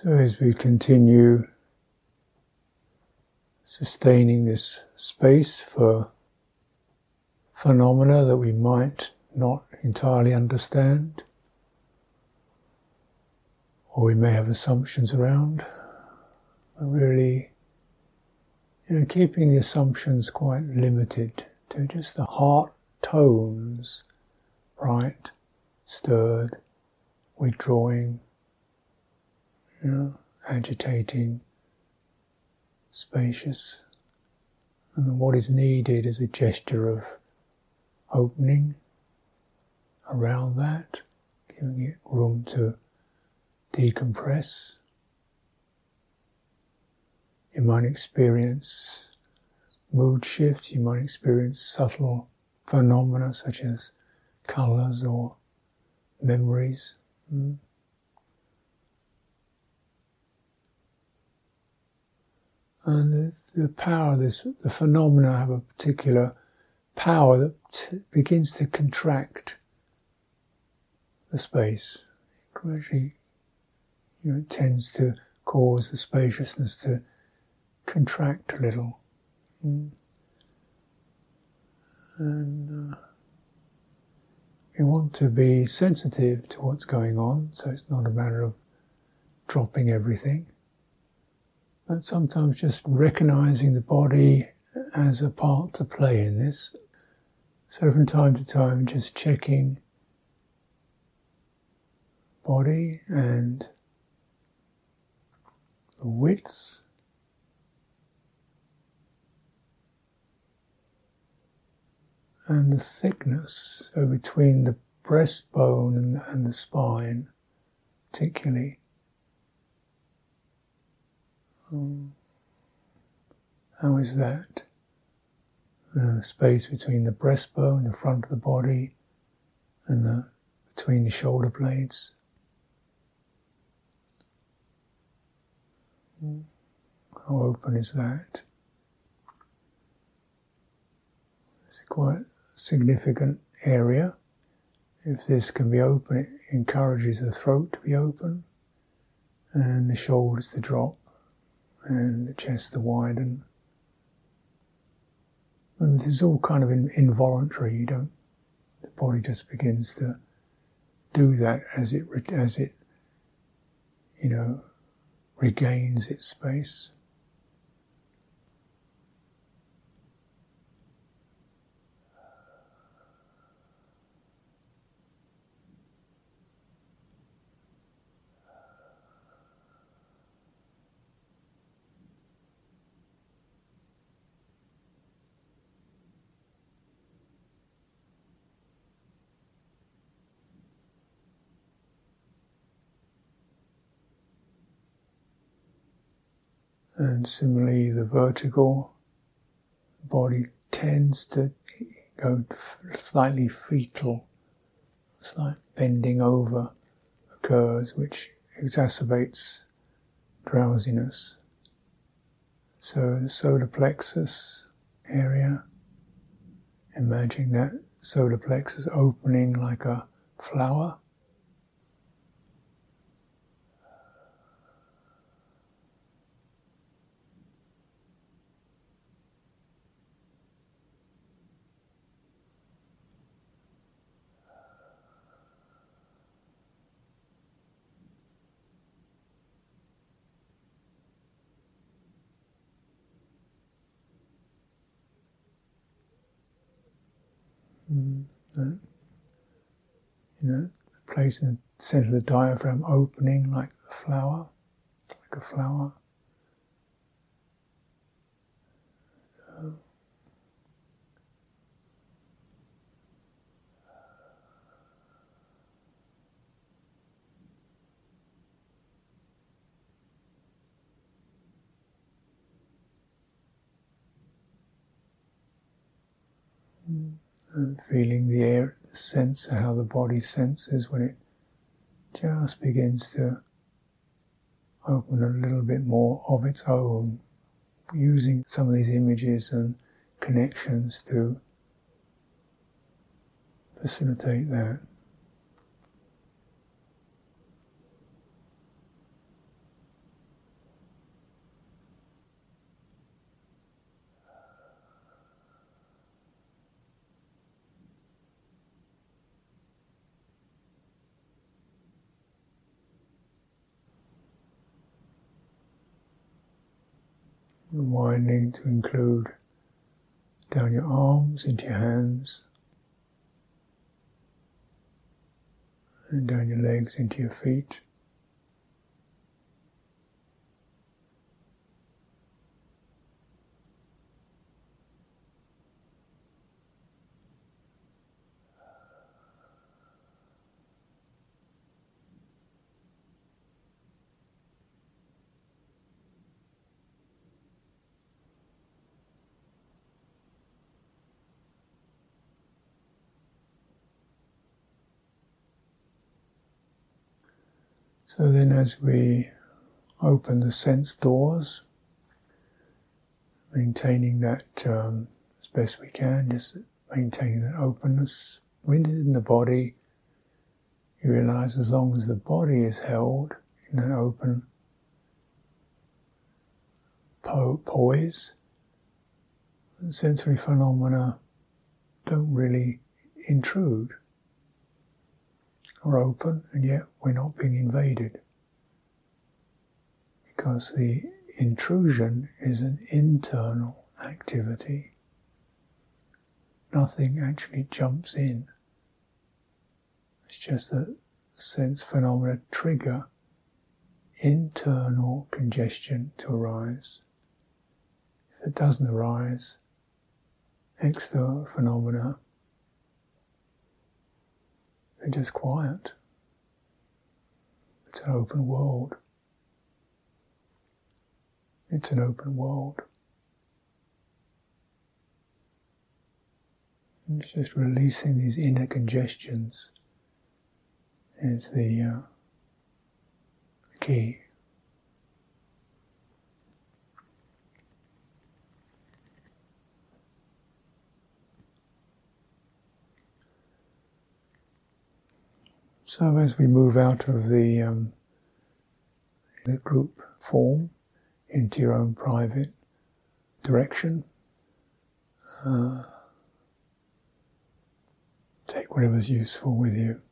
So as we continue sustaining this space for phenomena that we might not entirely understand, or we may have assumptions around, but really you know, keeping the assumptions quite limited to just the heart tones, bright, stirred, withdrawing, you know, agitating, spacious. And what is needed is a gesture of opening around that, giving it room to decompress. You might experience mood shifts, you might experience subtle phenomena such as colors or memories. Mm. And the, power, this, the phenomena have a particular power that t- begins to contract the space. It gradually, you know, tends to cause the spaciousness to contract a little. Mm. And uh, we want to be sensitive to what's going on, so it's not a matter of dropping everything but sometimes just recognizing the body as a part to play in this. So from time to time, just checking body and the width. And the thickness, so between the breastbone and, and the spine, particularly. Um, how is that? The space between the breastbone, the front of the body, and the, between the shoulder blades. How open is that? It's quite a significant area. If this can be open, it encourages the throat to be open and the shoulders to drop and the chest to widen. And this is all kind of in, involuntary. You don't. The body just begins to do that as it as it you know regains its space. And similarly, the vertical body tends to go slightly fetal, slight bending over occurs, which exacerbates drowsiness. So the solar plexus area, imagine that solar plexus opening like a flower. You know, the place in the center of the diaphragm opening like a flower, like a flower. And feeling the air, the sense of how the body senses when it just begins to open a little bit more of its own, using some of these images and connections to facilitate that. And widening to include down your arms into your hands and down your legs into your feet. So then, as we open the sense doors, maintaining that um, as best we can, just maintaining that openness. Within the body, you realize as long as the body is held in an open po- poise, the sensory phenomena don't really intrude are open, and yet we're not being invaded. Because the intrusion is an internal activity. Nothing actually jumps in. It's just that sense phenomena trigger internal congestion to arise. If it doesn't arise, external phenomena they're just quiet. It's an open world. It's an open world. And it's just releasing these inner congestions is the, uh, the key. So as we move out of the, um, the group form into your own private direction, uh, take whatever's useful with you.